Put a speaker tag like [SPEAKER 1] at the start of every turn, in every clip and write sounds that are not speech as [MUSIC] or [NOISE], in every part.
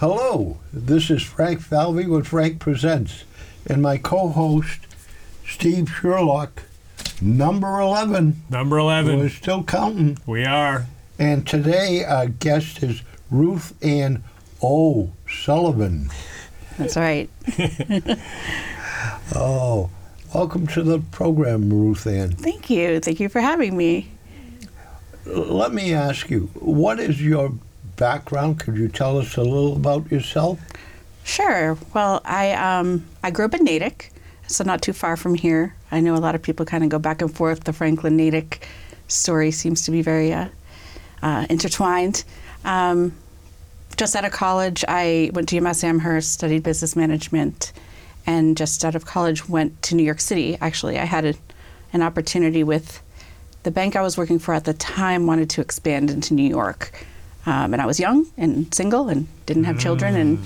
[SPEAKER 1] Hello, this is Frank Falvey with Frank Presents, and my co host, Steve Sherlock, number 11.
[SPEAKER 2] Number 11.
[SPEAKER 1] We're still counting.
[SPEAKER 2] We are.
[SPEAKER 1] And today, our guest is Ruthann O'Sullivan.
[SPEAKER 3] That's right. [LAUGHS]
[SPEAKER 1] Oh, welcome to the program, Ruthann.
[SPEAKER 3] Thank you. Thank you for having me.
[SPEAKER 1] Let me ask you, what is your background? Could you tell us a little about yourself?
[SPEAKER 3] Sure. Well, I um, I grew up in Natick, so not too far from here. I know a lot of people kind of go back and forth. The Franklin Natick story seems to be very uh, uh, intertwined. Um, just out of college, I went to UMass Amherst, studied business management, and just out of college went to New York City. Actually, I had a, an opportunity with the bank I was working for at the time wanted to expand into New York, um, and I was young and single and didn't have children, and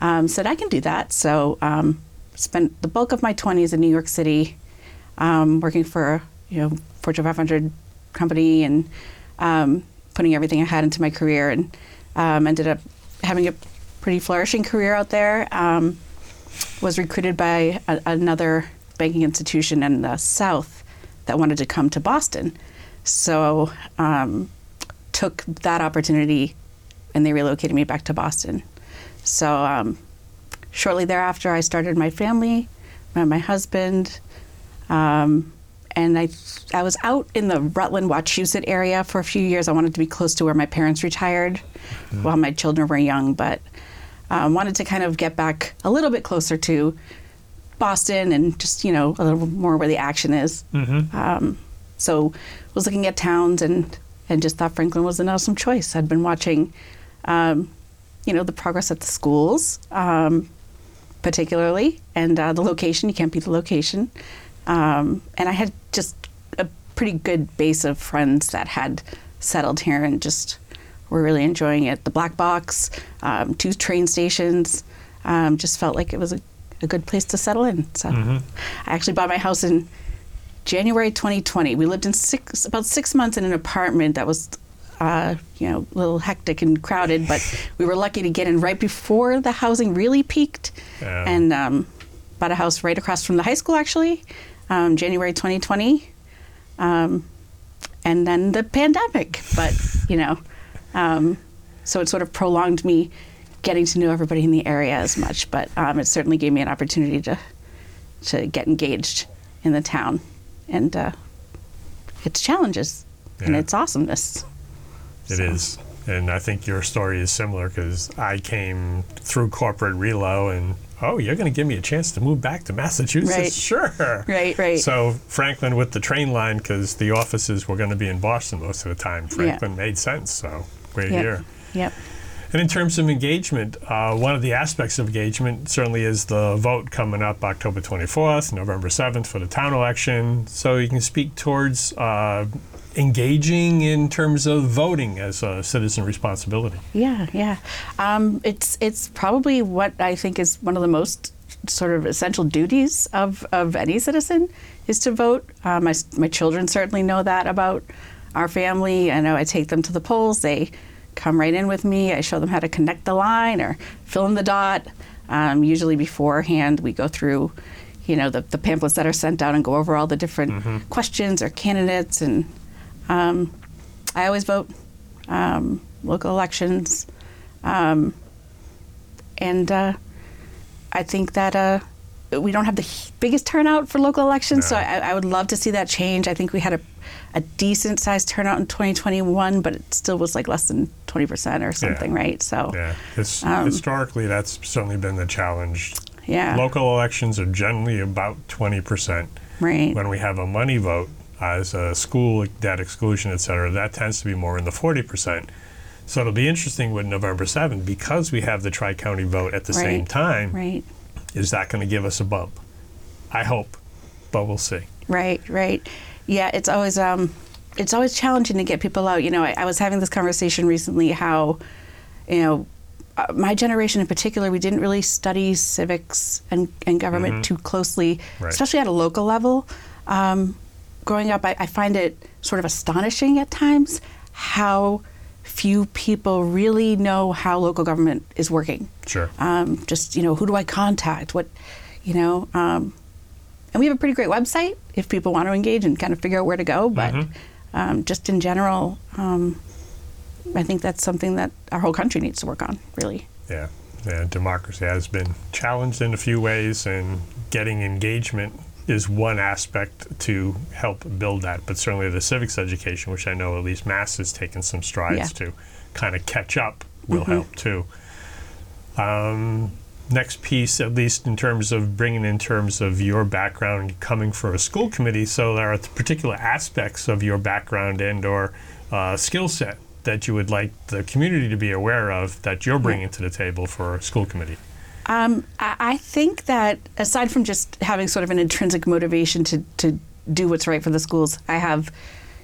[SPEAKER 3] um, said I can do that. So um, spent the bulk of my 20s in New York City, um, working for you know Fortune 500 company and um, putting everything I had into my career, and um, ended up having a pretty flourishing career out there. Um, was recruited by a, another banking institution in the South that wanted to come to Boston, so um, took that opportunity, and they relocated me back to Boston. So um, shortly thereafter, I started my family, met my husband, um, and I I was out in the Rutland, Wachusett area for a few years. I wanted to be close to where my parents retired while my children were young, but um, wanted to kind of get back a little bit closer to Boston and just you know a little more where the action is. Um, so was looking at towns and and just thought Franklin was an awesome choice. I'd been watching, um, you know, the progress at the schools, um, particularly, and uh, the location. You can't beat the location. Um, and I had just a pretty good base of friends that had settled here and just were really enjoying it. The Black Box, um, two train stations, um, just felt like it was a, a good place to settle in. So I actually bought my house in January 2020. We lived in six about six months in an apartment that was, uh, you know, a little hectic and crowded, but we were lucky to get in right before the housing really peaked,
[SPEAKER 2] Yeah.
[SPEAKER 3] and um, bought a house right across from the high school actually, um, January 2020, um, and then the pandemic. But you know, um, so it sort of prolonged me getting to know everybody in the area as much, but um, it certainly gave me an opportunity to to get engaged in the town and uh, its challenges and its awesomeness.
[SPEAKER 2] It is, And I think your story is similar because I came through corporate relo and, oh, you're going to give me a chance to move back to Massachusetts?
[SPEAKER 3] Right.
[SPEAKER 2] Sure.
[SPEAKER 3] Right, right.
[SPEAKER 2] So Franklin with the train line because the offices were going to be in Boston most of the time. Franklin made sense. So great
[SPEAKER 3] Yep.
[SPEAKER 2] year.
[SPEAKER 3] Yep.
[SPEAKER 2] And in terms of engagement, uh, one of the aspects of engagement certainly is the vote coming up October 24th, November 7th for the town election. So you can speak towards uh, engaging in terms of voting as a citizen responsibility.
[SPEAKER 3] Yeah, yeah. Um, it's it's probably what I think is one of the most sort of essential duties of, of any citizen is to vote. Uh, my my children certainly know that about our family. I know I take them to the polls. They come right in with me. I show them how to connect the line or fill in the dot. Um, usually beforehand, we go through, you know, the, the pamphlets that are sent out and go over all the different questions or candidates. And um, I always vote. Um, local elections. Um, and uh, I think that uh, we don't have the biggest turnout for local elections, so I, I would love to see that change. I think we had a, a decent sized turnout in 2021, but it still was like less than 20% or something, right? So,
[SPEAKER 2] Yeah. His,
[SPEAKER 3] Um,
[SPEAKER 2] historically, that's certainly been the challenge.
[SPEAKER 3] yeah,
[SPEAKER 2] Local elections are generally about 20%.
[SPEAKER 3] right.
[SPEAKER 2] When we have a money vote as a school debt exclusion, et cetera, that tends to be more in the 40%. So it'll be interesting with November 7th because we have the Tri County vote at the same
[SPEAKER 3] Right.
[SPEAKER 2] time.
[SPEAKER 3] Right,
[SPEAKER 2] Is that going to give us a bump? I hope, but we'll see.
[SPEAKER 3] right, right. Yeah, it's always um, it's always challenging to get people out. You know, I, I was having this conversation recently how, you know, uh, my generation in particular, we didn't really study civics and, and government too closely,
[SPEAKER 2] Right.
[SPEAKER 3] especially at a local level. Um, growing up, I, I find it sort of astonishing at times how few people really know how local government is working.
[SPEAKER 2] Sure.
[SPEAKER 3] Um, just you know, who do I contact? What, you know, um, and we have a pretty great website if people want to engage and kind of figure out where to go. But um, just in general, um, I think that's something that our whole country needs to work on. Really.
[SPEAKER 2] Yeah. Yeah, democracy has been challenged in a few ways, and getting engagement is one aspect to help build that. But certainly the civics education, which I know at least Mass has taken some strides
[SPEAKER 3] Yeah.
[SPEAKER 2] to kind of catch up, will help too. Um, next piece, at least in terms of bringing in terms of your background coming for a school committee, so there are particular aspects of your background and or uh, skill set that you would like the community to be aware of that you're bringing to the table for a school committee.
[SPEAKER 3] Um, I, think that aside from just having sort of an intrinsic motivation to, to do what's right for the schools, I have,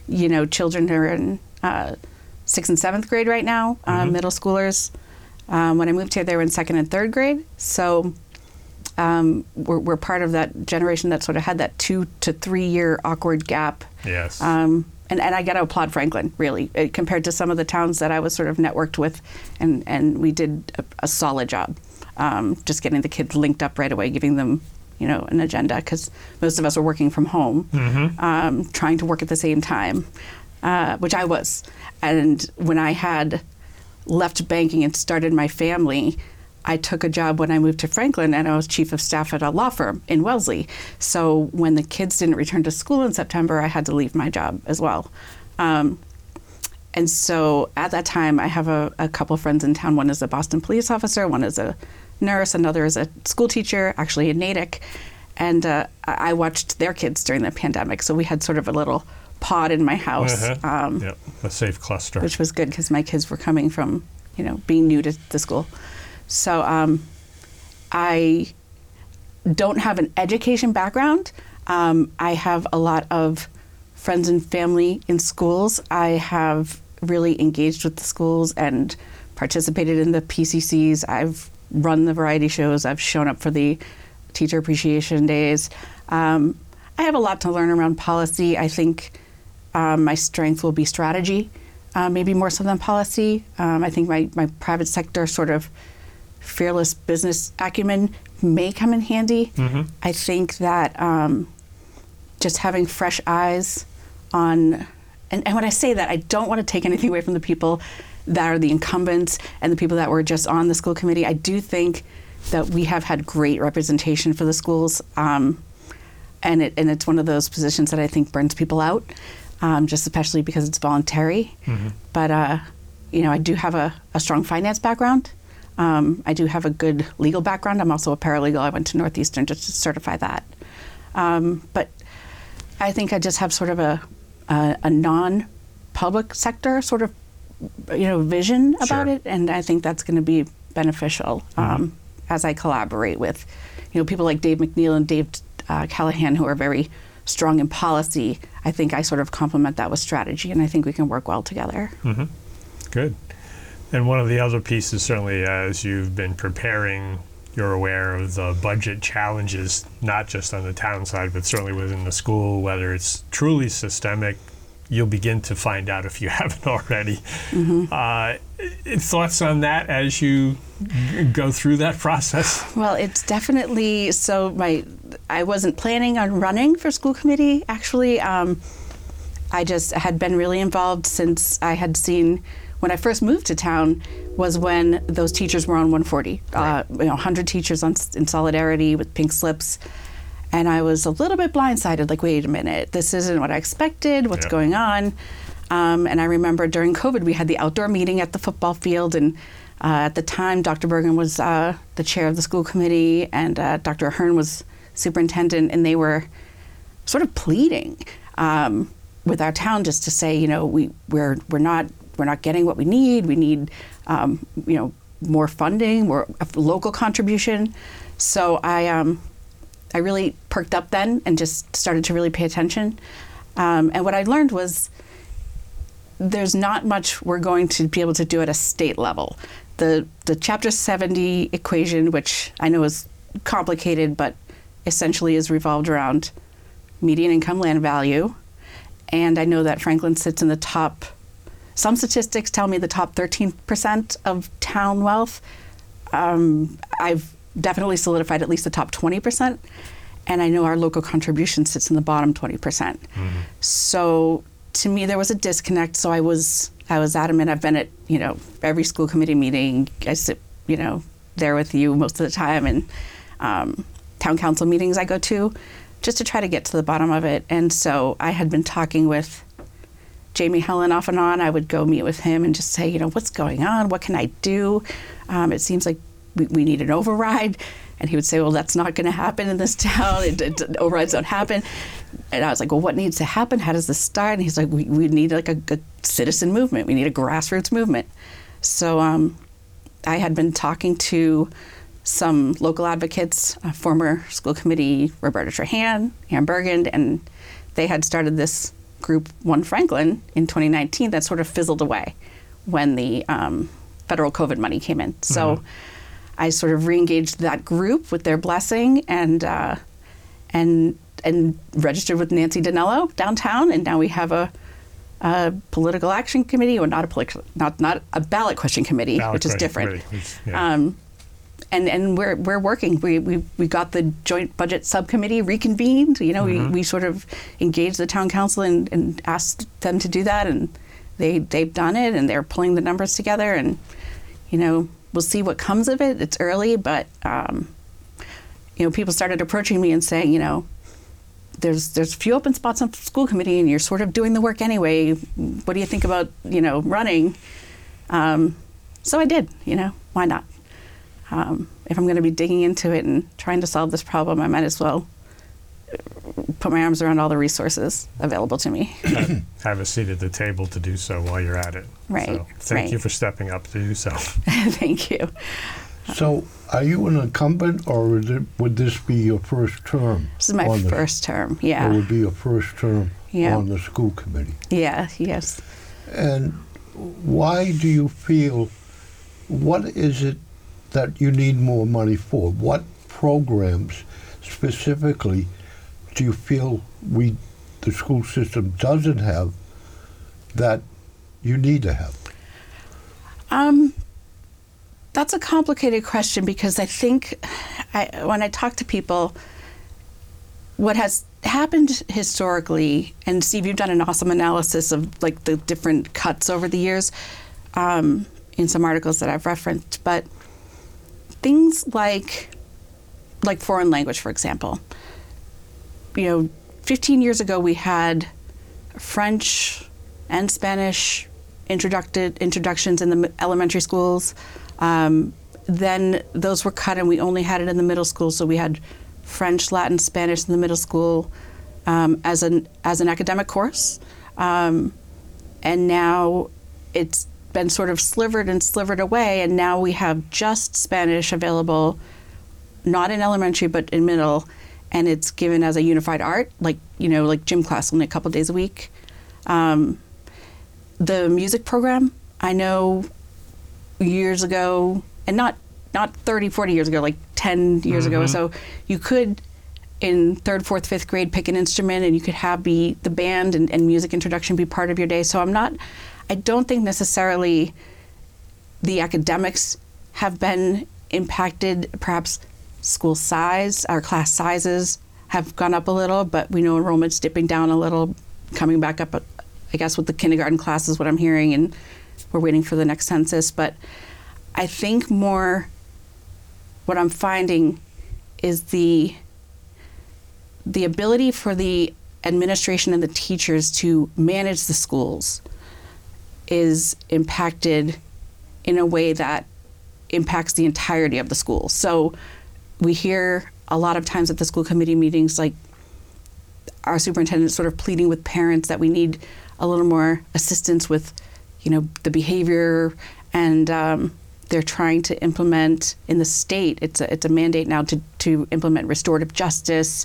[SPEAKER 3] you know, children who are in uh, sixth and seventh grade right now, uh, middle schoolers. Um, when I moved here, they were in second and third grade. So um, we're, we're part of that generation that sort of had that two to three year awkward gap.
[SPEAKER 2] Yes.
[SPEAKER 3] Um, and, and I got to applaud Franklin, really, uh, compared to some of the towns that I was sort of networked with, and, and we did a, a solid job. Um, just getting the kids linked up right away, giving them, you know, an agenda, because most of us were working from home, um, trying to work at the same time, uh, which I was. And when I had left banking and started my family, I took a job when I moved to Franklin and I was chief of staff at a law firm in Wellesley. So when the kids didn't return to school in September, I had to leave my job as well. Um, and so at that time, I have a, a couple friends in town. One is a Boston police officer, one is a nurse, another is a school teacher, actually in Natick. And uh, I watched their kids during the pandemic. So we had sort of a little pod in my house.
[SPEAKER 2] Uh-huh.
[SPEAKER 3] Um,
[SPEAKER 2] yep. A safe cluster.
[SPEAKER 3] which was good because my kids were coming from, you know, being new to the school. So um, I don't have an education background. Um, I have a lot of friends and family in schools. I have really engaged with the schools and participated in the PCCs. I've run the variety shows. I've shown up for the teacher appreciation days. Um, I have a lot to learn around policy. I think um, my strength will be strategy, uh, maybe more so than policy. Um, I think my, my private sector sort of fearless business acumen may come in handy. I think that um, just having fresh eyes on, and, and when I say that, I don't want to take anything away from the people that are the incumbents and the people that were just on the school committee. I do think that we have had great representation for the schools. Um, and it and it's one of those positions that I think burns people out, um, just especially because it's voluntary. But uh, you know, I do have a, a strong finance background. Um, I do have a good legal background. I'm also a paralegal. I went to Northeastern just to certify that. Um, but I think I just have sort of a a, a non-public sector sort of you know vision about
[SPEAKER 2] Sure.
[SPEAKER 3] it, and I think that's going to be beneficial um, as I collaborate with you know people like Dave McNeil and Dave uh, Callahan who are very strong in policy. I think I sort of complement that with strategy, and I think we can work well together. Mm-hmm.
[SPEAKER 2] Good. And one of the other pieces, certainly, as you've been preparing, you're aware of the budget challenges, not just on the town side, but certainly within the school, whether it's truly systemic. You'll begin to find out if you [LAUGHS] haven't already. Uh, thoughts on that as you go through that process?
[SPEAKER 3] Well, it's definitely so. My I wasn't planning on running for school committee. Actually, um, I just had been really involved since I had seen when I first moved to town was when those teachers were on 140. Uh, you know, 100 teachers on in solidarity with pink slips. And I was a little bit blindsided, like, wait a minute, this isn't what I expected. What's
[SPEAKER 2] Yeah.
[SPEAKER 3] going on? Um, and I remember during COVID, we had the outdoor meeting at the football field. And uh, at the time, Dr. Bergen was uh, the chair of the school committee, and uh, Dr. Ahern was superintendent, and they were sort of pleading um, with our town just to say, you know, we we're we're not we're not getting what we need. We need, um, you know, more funding, more local contribution. So I um, I really perked up then and just started to really pay attention. Um, and what I learned was there's not much we're going to be able to do at a state level. The the Chapter 70 equation, which I know is complicated, but essentially is revolved around median income land value, and I know that Franklin sits in the top some statistics tell me the top 13% of town wealth. Um, I've definitely solidified at least the top 20%. And I know our local contribution sits in the bottom 20%. percent So to me, there was a disconnect. So I was I was adamant. I've been at you know every school committee meeting. I sit you know there with you most of the time, and um, town council meetings I go to, just to try to get to the bottom of it. And so I had been talking with Jamie Hellen off and on. I would go meet with him and just say, you know, what's going on? What can I do? Um, it seems like we, we need an override. And he would say, well, that's not going to happen in this town. It, it, overrides don't happen. And I was like, well, what needs to happen? How does this start? And he's like, we, we need like a, a citizen movement. We need a grassroots movement. So um, I had been talking to some local advocates, former school committee Roberta Trahan, Ann Bergen, and they had started this group, One Franklin, in 2019 that sort of fizzled away when the um, federal COVID money came in. So I sort of re-engaged that group with their blessing and uh, and and registered with Nancy Danello downtown, and now we have a, a political action committee, or not a political, not not a ballot question committee,
[SPEAKER 2] Ballot
[SPEAKER 3] which is different.
[SPEAKER 2] yeah.
[SPEAKER 3] Um, and and we're we're working. We we we got the joint budget subcommittee reconvened. You know,
[SPEAKER 2] Mm-hmm.
[SPEAKER 3] we, we sort of engaged the town council and, and asked them to do that, and they they've done it, and they're pulling the numbers together, and you know we'll see what comes of it. It's early, but um, you know people started approaching me and saying, you know, there's there's a few open spots on school committee, and you're sort of doing the work anyway. What do you think about you know running? Um, so I did. You know, why not? Um, if I'm going to be digging into it and trying to solve this problem, I might as well put my arms around all the resources available to me. [COUGHS] [COUGHS]
[SPEAKER 2] have a seat at the table to do so while you're at it.
[SPEAKER 3] Right,
[SPEAKER 2] So thank
[SPEAKER 3] right.
[SPEAKER 2] you for stepping up to do so. [LAUGHS] [LAUGHS]
[SPEAKER 3] Thank you.
[SPEAKER 1] So, are you an incumbent, or is it, would this be your first term?
[SPEAKER 3] This is my
[SPEAKER 1] on the-
[SPEAKER 3] first term.
[SPEAKER 1] Or
[SPEAKER 3] Yeah.
[SPEAKER 1] would be your first term
[SPEAKER 3] Yeah.
[SPEAKER 1] on the school committee?
[SPEAKER 3] Yeah. Yes.
[SPEAKER 1] And why do you feel? What is it that you need more money for? What programs specifically do you feel we, the school system, doesn't have that you need to have?
[SPEAKER 3] Um, that's a complicated question because I think I, when I talk to people, what has happened historically, and Steve, you've done an awesome analysis of like the different cuts over the years um, in some articles that I've referenced, but things like like foreign language, for example. You know, 15 years ago we had French and Spanish introductions in the elementary schools. Um, then those were cut, and we only had it in the middle school. So we had French, Latin, Spanish in the middle school um, as an as an academic course, um, and now it's been sort of slivered and slivered away, and now we have just Spanish available, not in elementary but in middle, and it's given as a unified art, like you know, like gym class only a couple days a week. Um, the music program, I know years ago, and not not 30, 40 years ago, like 10 years ago or so, you could in third, fourth, fifth grade pick an instrument and you could have be the band and, and music introduction be part of your day. So I'm not, I don't think necessarily the academics have been impacted. Perhaps school size, our class sizes have gone up a little, but we know enrollment's dipping down a little, coming back up, I guess, with the kindergarten class is what I'm hearing, and we're waiting for the next census. But I think more what I'm finding is the the ability for the administration and the teachers to manage the schools is impacted in a way that impacts the entirety of the school. So we hear a lot of times at the school committee meetings like our superintendent sort of pleading with parents that we need a little more assistance with you know the behavior and um, they're trying to implement in the state. It's a, it's a mandate now to, to implement restorative justice.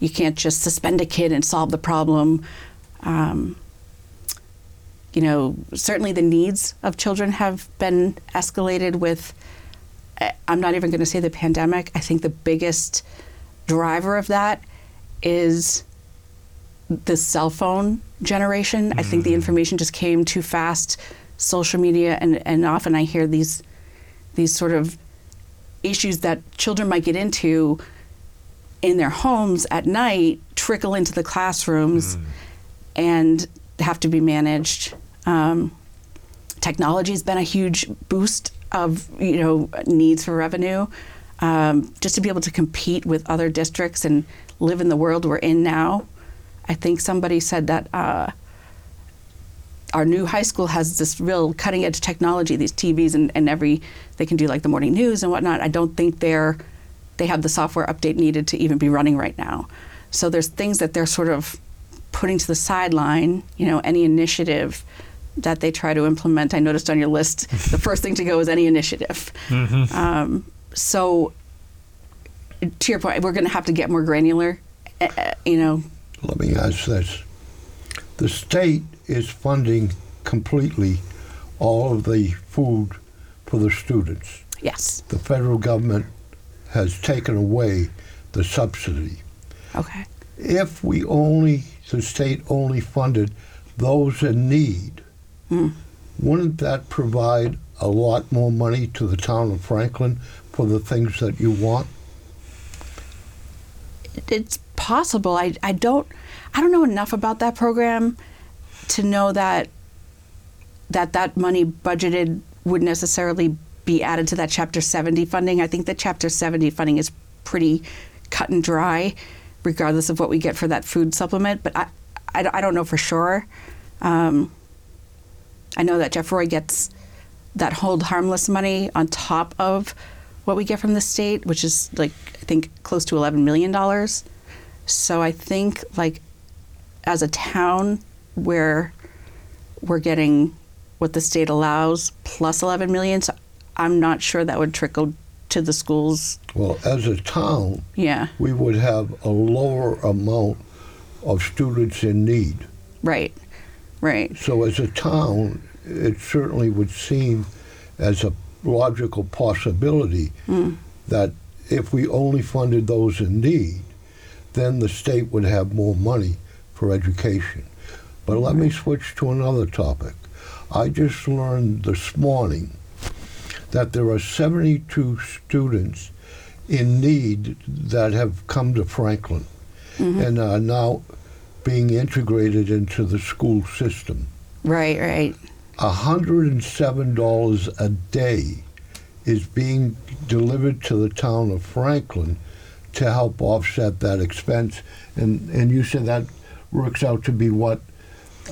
[SPEAKER 3] You can't just suspend a kid and solve the problem. Um, you know certainly the needs of children have been escalated with i'm not even going to say the pandemic i think the biggest driver of that is the cell phone generation. I think the information just came too fast. Social media, and, and often I hear these these sort of issues that children might get into in their homes at night trickle into the classrooms and have to be managed. Um, technology has been a huge boost of you know needs for revenue. Um, just to be able to compete with other districts and live in the world we're in now. I think somebody said that uh, our new high school has this real cutting edge technology, these TVs and, and every they can do like the morning news and whatnot. I don't think they're they have the software update needed to even be running right now. So there's things that they're sort of putting to the sideline. You know, any initiative that they try to implement. I noticed on your list, the first thing to go is any initiative. Um, so, to your point, we're going to have to get more granular. uh, You know,
[SPEAKER 1] Let me ask this. The state is funding completely all of the food for the students.
[SPEAKER 3] yes.
[SPEAKER 1] The federal government has taken away the subsidy.
[SPEAKER 3] Okay.
[SPEAKER 1] If we only, the state only funded those in need, wouldn't that provide a lot more money to the town of Franklin for the things that you want?
[SPEAKER 3] it's possible. I, I don't I don't know enough about that program to know that that that money budgeted would necessarily be added to that chapter 70 funding. I think the chapter 70 funding is pretty cut and dry regardless of what we get for that food supplement, but I I, I don't know for sure. Um, I know that Jeff Roy gets that hold harmless money on top of what we get from the state, which is like I think close to eleven million dollars. So I think like as a town where we're getting what the state allows plus eleven million, so I'm not sure that would trickle to the schools.
[SPEAKER 1] Well, as a town,
[SPEAKER 3] Yeah,
[SPEAKER 1] we would have a lower amount of students in need.
[SPEAKER 3] right, right.
[SPEAKER 1] So as a town, it certainly would seem as a logical possibility hmm. that if we only funded those in need, then the state would have more money for education. But let me switch to another topic. I just learned this morning that there are 72 students in need that have come to Franklin mm-hmm. and are now being integrated into the school system.
[SPEAKER 3] Right, right.
[SPEAKER 1] $107 a day is being delivered to the town of Franklin to help offset that expense. And, and you said that works out to be what?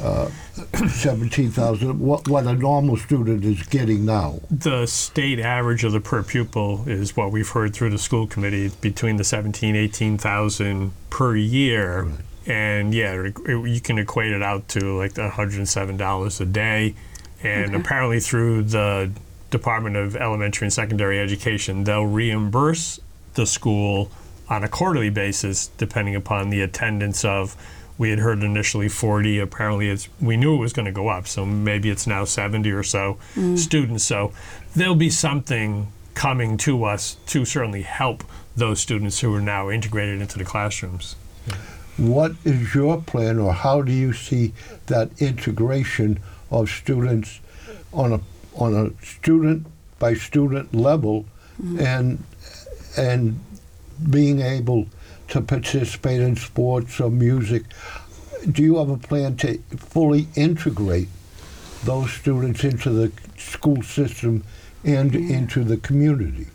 [SPEAKER 1] Uh, [COUGHS] 17,000, what, what a normal student is getting now.
[SPEAKER 2] The state average of the per pupil is what we've heard through the school committee between the 17, 18,000 per year. And yeah, it, it- you can equate it out to like the $107 a day. And apparently through the Department of Elementary and Secondary Education, they'll reimburse the school on a quarterly basis depending upon the attendance of we had heard initially 40 apparently it's we knew it was going to go up so maybe it's now 70 or so mm. students. So there'll be something coming to us to certainly help those students who are now integrated into the classrooms
[SPEAKER 1] What is your plan, or how do you see that integration of students on a on a student by student level, mm-hmm. and and being able to participate in sports or music? Do you have a plan to fully integrate those students into the school system and into the community?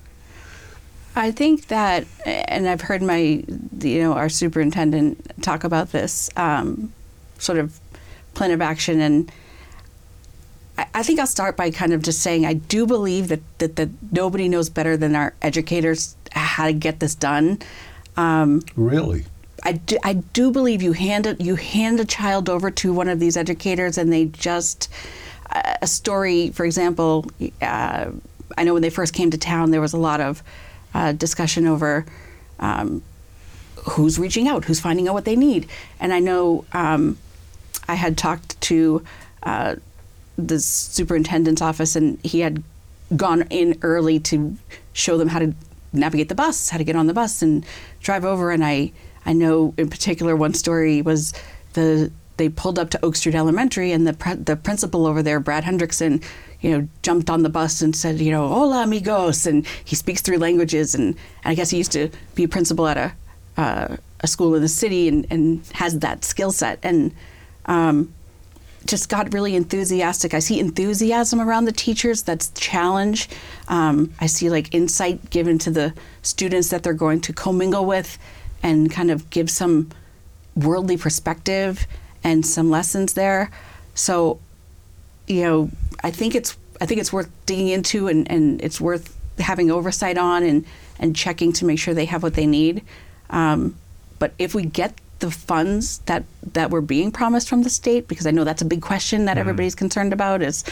[SPEAKER 3] I think that, and I've heard my, you know, our superintendent talk about this um, sort of plan of action, and I, I think I'll start by kind of just saying I do believe that that, that nobody knows better than our educators how to get this done. Um,
[SPEAKER 1] Really?
[SPEAKER 3] I do, I do believe you hand a, you hand a child over to one of these educators and they just a story for example uh, I know when they first came to town there was a lot of uh, discussion over um, who's reaching out who's finding out what they need and I know um, I had talked to uh, the superintendent's office and he had gone in early to show them how to navigate the bus, how to get on the bus and drive over. And I, I know in particular one story was the they pulled up to Oak Street Elementary, and the the principal over there, Brad Hendrickson, you know, jumped on the bus and said, you know, "Hola, amigos," and he speaks three languages, and, I guess he used to be a principal at a uh, a school in the city, and, and has that skill set, and um, just got really enthusiastic. I see enthusiasm around the teachers. That's challenge. Um, I see like insight given to the students that they're going to commingle with, and kind of give some worldly perspective and some lessons there. So, you know, I think it's I think it's worth digging into, and, and it's worth having oversight on, and and checking to make sure they have what they need. Um, but if we get the funds that that were being promised from the state, because I know that's a big question that everybody's concerned about, is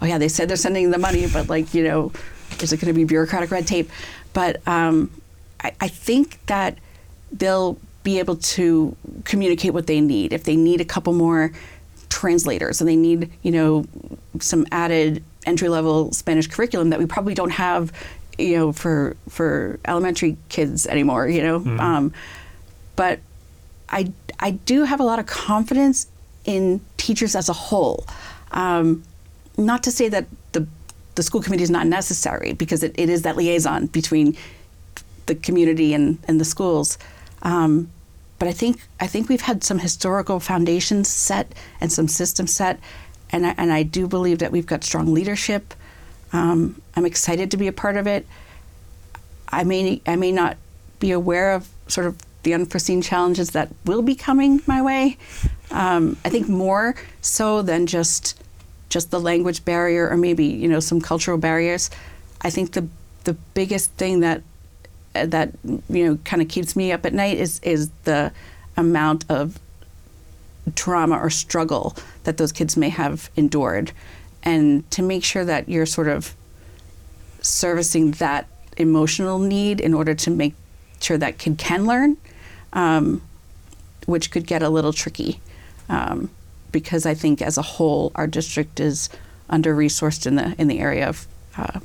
[SPEAKER 3] oh yeah, they said they're sending the money, but like you know, is it going to be bureaucratic red tape? But um, I, I think that they'll be able to communicate what they need. If they need a couple more translators and they need, you know, some added entry level Spanish curriculum that we probably don't have, you know, for for elementary kids anymore, you know. Um, but I I do have a lot of confidence in teachers as a whole. Um, not to say that the the school committee is not necessary because it, it is that liaison between the community and, and the schools. Um, but I think I think we've had some historical foundations set and some systems set, and I, and I do believe that we've got strong leadership. Um, I'm excited to be a part of it. I may I may not be aware of sort of the unforeseen challenges that will be coming my way. Um, I think more so than just just the language barrier or maybe you know some cultural barriers. I think the the biggest thing that that you know kind of keeps me up at night is is the amount of trauma or struggle that those kids may have endured, and to make sure that you're sort of servicing that emotional need in order to make sure that kid can learn, um, which could get a little tricky. Um, because I think as a whole, our district is under resourced in the in the area of uh,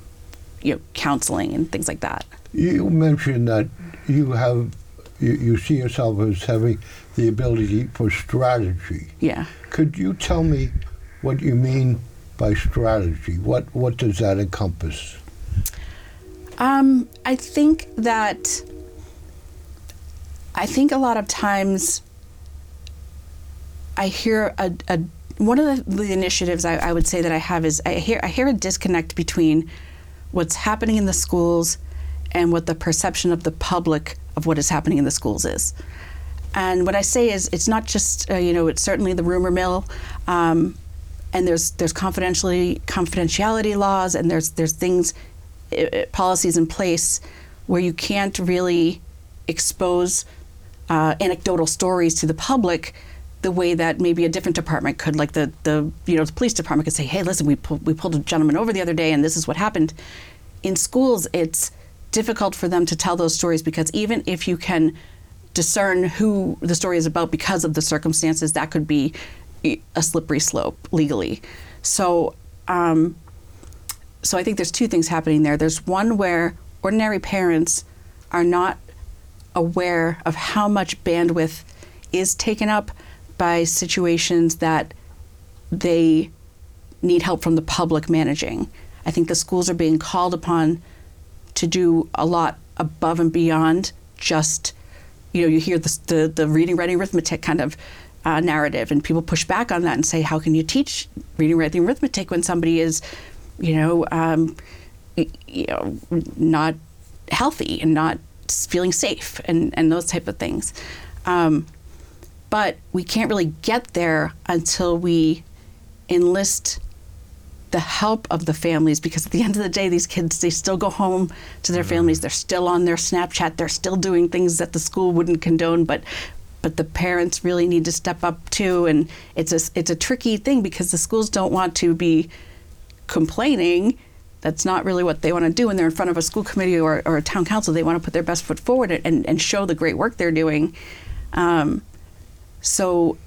[SPEAKER 3] you know counseling and things like that.
[SPEAKER 1] You mentioned that you have you, you see yourself as having the ability for strategy.
[SPEAKER 3] Yeah.
[SPEAKER 1] Could you tell me what you mean by strategy? What what does that encompass?
[SPEAKER 3] Um, I think that I think a lot of times I hear a, a one of the, the initiatives I, I would say that I have is I hear I hear a disconnect between what's happening in the schools and what the perception of the public of what is happening in the schools is. And what I say is, it's not just uh, you know, it's certainly the rumor mill, um, and there's there's confidentiality confidentiality laws, and there's there's things, uh, policies in place where you can't really expose uh, anecdotal stories to the public the way that maybe a different department could, like the the you know the police department could say, hey, listen, we we pulled a gentleman over the other day, and this is what happened. In schools, it's difficult for them to tell those stories because even if you can discern who the story is about because of the circumstances, that could be a slippery slope legally. So, um, so I think there's two things happening there. There's one where ordinary parents are not aware of how much bandwidth is taken up by situations that they need help from the public managing. I think the schools are being called upon to do a lot above and beyond just, you know, you hear the, the, the reading, writing, arithmetic kind of uh, narrative, and people push back on that and say, how can you teach reading, writing, arithmetic when somebody is, you know, um, you know, not healthy and not feeling safe and, and those type of things. Um, but we can't really get there until we enlist the help of the families because at the end of the day these kids they still go home to their families. They're still on their snapchat. They're still doing things that the school wouldn't condone but but the parents really need to step up too. And it's a it's a tricky thing because the schools don't want to be complaining. That's not really what they want to do when they're in front of a school committee or, or a town council. They want to put their best foot forward and, and show the great work they're doing. Um, so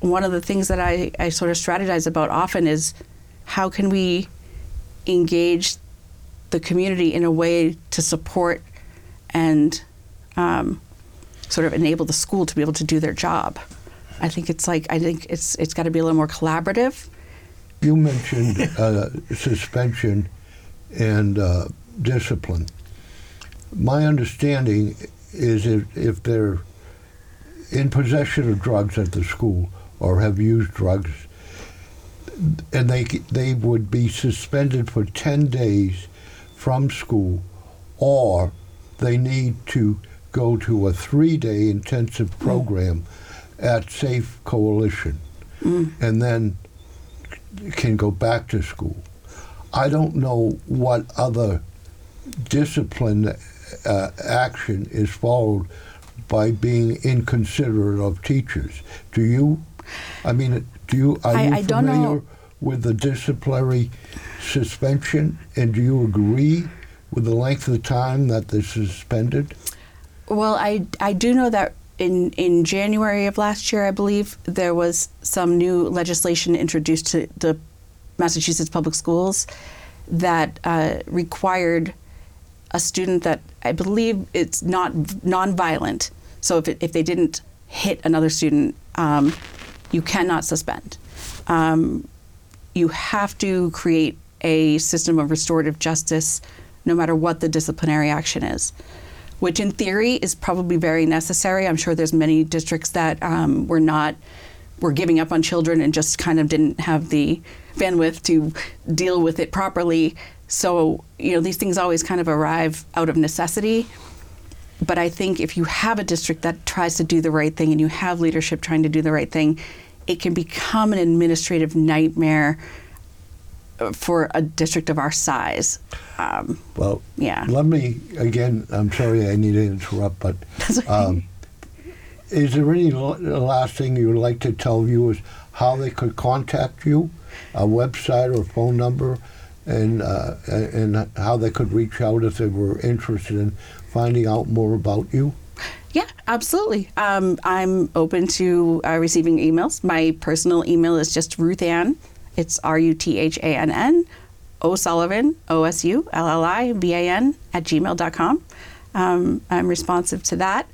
[SPEAKER 3] one of the things that I, I sort of strategize about often is how can we engage the community in a way to support and um, sort of enable the school to be able to do their job. I think it's like I think it's it's got to be a little more collaborative.
[SPEAKER 1] You mentioned uh, suspension and uh, discipline. My understanding is if, if they're in possession of drugs at the school or have used drugs, and they they would be suspended for ten days from school, or they need to go to a three-day intensive program at Safe Coalition, and then can go back to school. I don't know what other discipline uh, action is followed by being inconsiderate of teachers. Do you? I mean, do you? Are
[SPEAKER 3] I-
[SPEAKER 1] you
[SPEAKER 3] I don't know.
[SPEAKER 1] familiar with the disciplinary suspension, and do you agree with the length of time that they're suspended?
[SPEAKER 3] Well, I I do know that in in January of last year, I believe there was some new legislation introduced to the Massachusetts public schools that uh, required a student that I believe it's not nonviolent. So if it, if they didn't hit another student, um, you cannot suspend. Um, you have to create a system of restorative justice no matter what the disciplinary action is which in theory is probably very necessary. I'm sure there's many districts that um, were not were giving up on children and just kind of didn't have the bandwidth to deal with it properly. So you know these things always kind of arrive out of necessity but I think if you have a district that tries to do the right thing and you have leadership trying to do the right thing, it can become an administrative nightmare uh, for a district of our size. Um,
[SPEAKER 1] Well,
[SPEAKER 3] Yeah.
[SPEAKER 1] Let me again. I'm sorry, I need to interrupt, but [LAUGHS] um, is there any last thing you would like to tell viewers how they could contact you, a website or phone number, and uh, and how they could reach out if they were interested in finding out more about you?
[SPEAKER 3] yeah, absolutely. Um, I'm open to uh, receiving emails. My personal email is just Ruthann. It's R U T H A N N O'Sullivan, O S U L L I V A N, at gmail.com. Um, I'm responsive to that.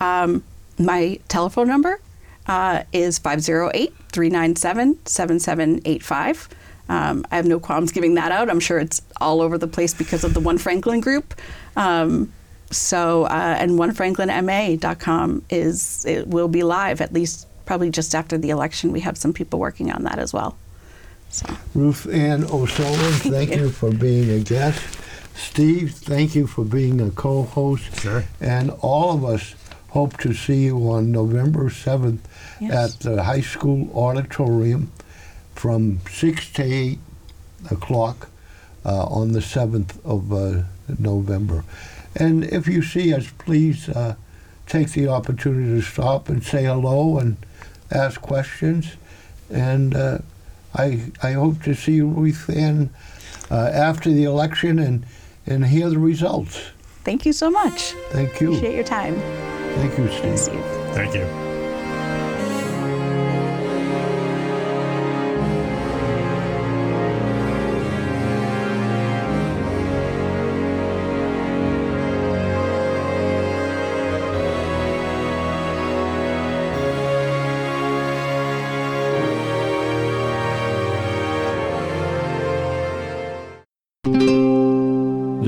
[SPEAKER 3] Um, my telephone number uh, is 508 397 7785. Um, I have no qualms giving that out. I'm sure it's all over the place because of the One Franklin group. Um, so, uh, and onefranklinma.com is, it will be live at least probably just after the election. We have some people working on that as well. So,
[SPEAKER 1] Ruthann O'Sullivan, [LAUGHS] thank you for being a guest. Steve, thank you for being a co-host.
[SPEAKER 2] Sure.
[SPEAKER 1] And all of us hope to see you on November 7th
[SPEAKER 3] Yes.
[SPEAKER 1] at the high school auditorium from 6 to 8 o'clock uh, on the 7th of uh, November. And if you see us, please uh, take the opportunity to stop and say hello and ask questions. And uh, I, I hope to see you, Ruthann, uh, after the election and, and hear the results.
[SPEAKER 3] thank you so much.
[SPEAKER 1] Thank you.
[SPEAKER 3] Appreciate your time.
[SPEAKER 1] Thank you, Steve.
[SPEAKER 3] Thanks, Steve.
[SPEAKER 2] Thank you.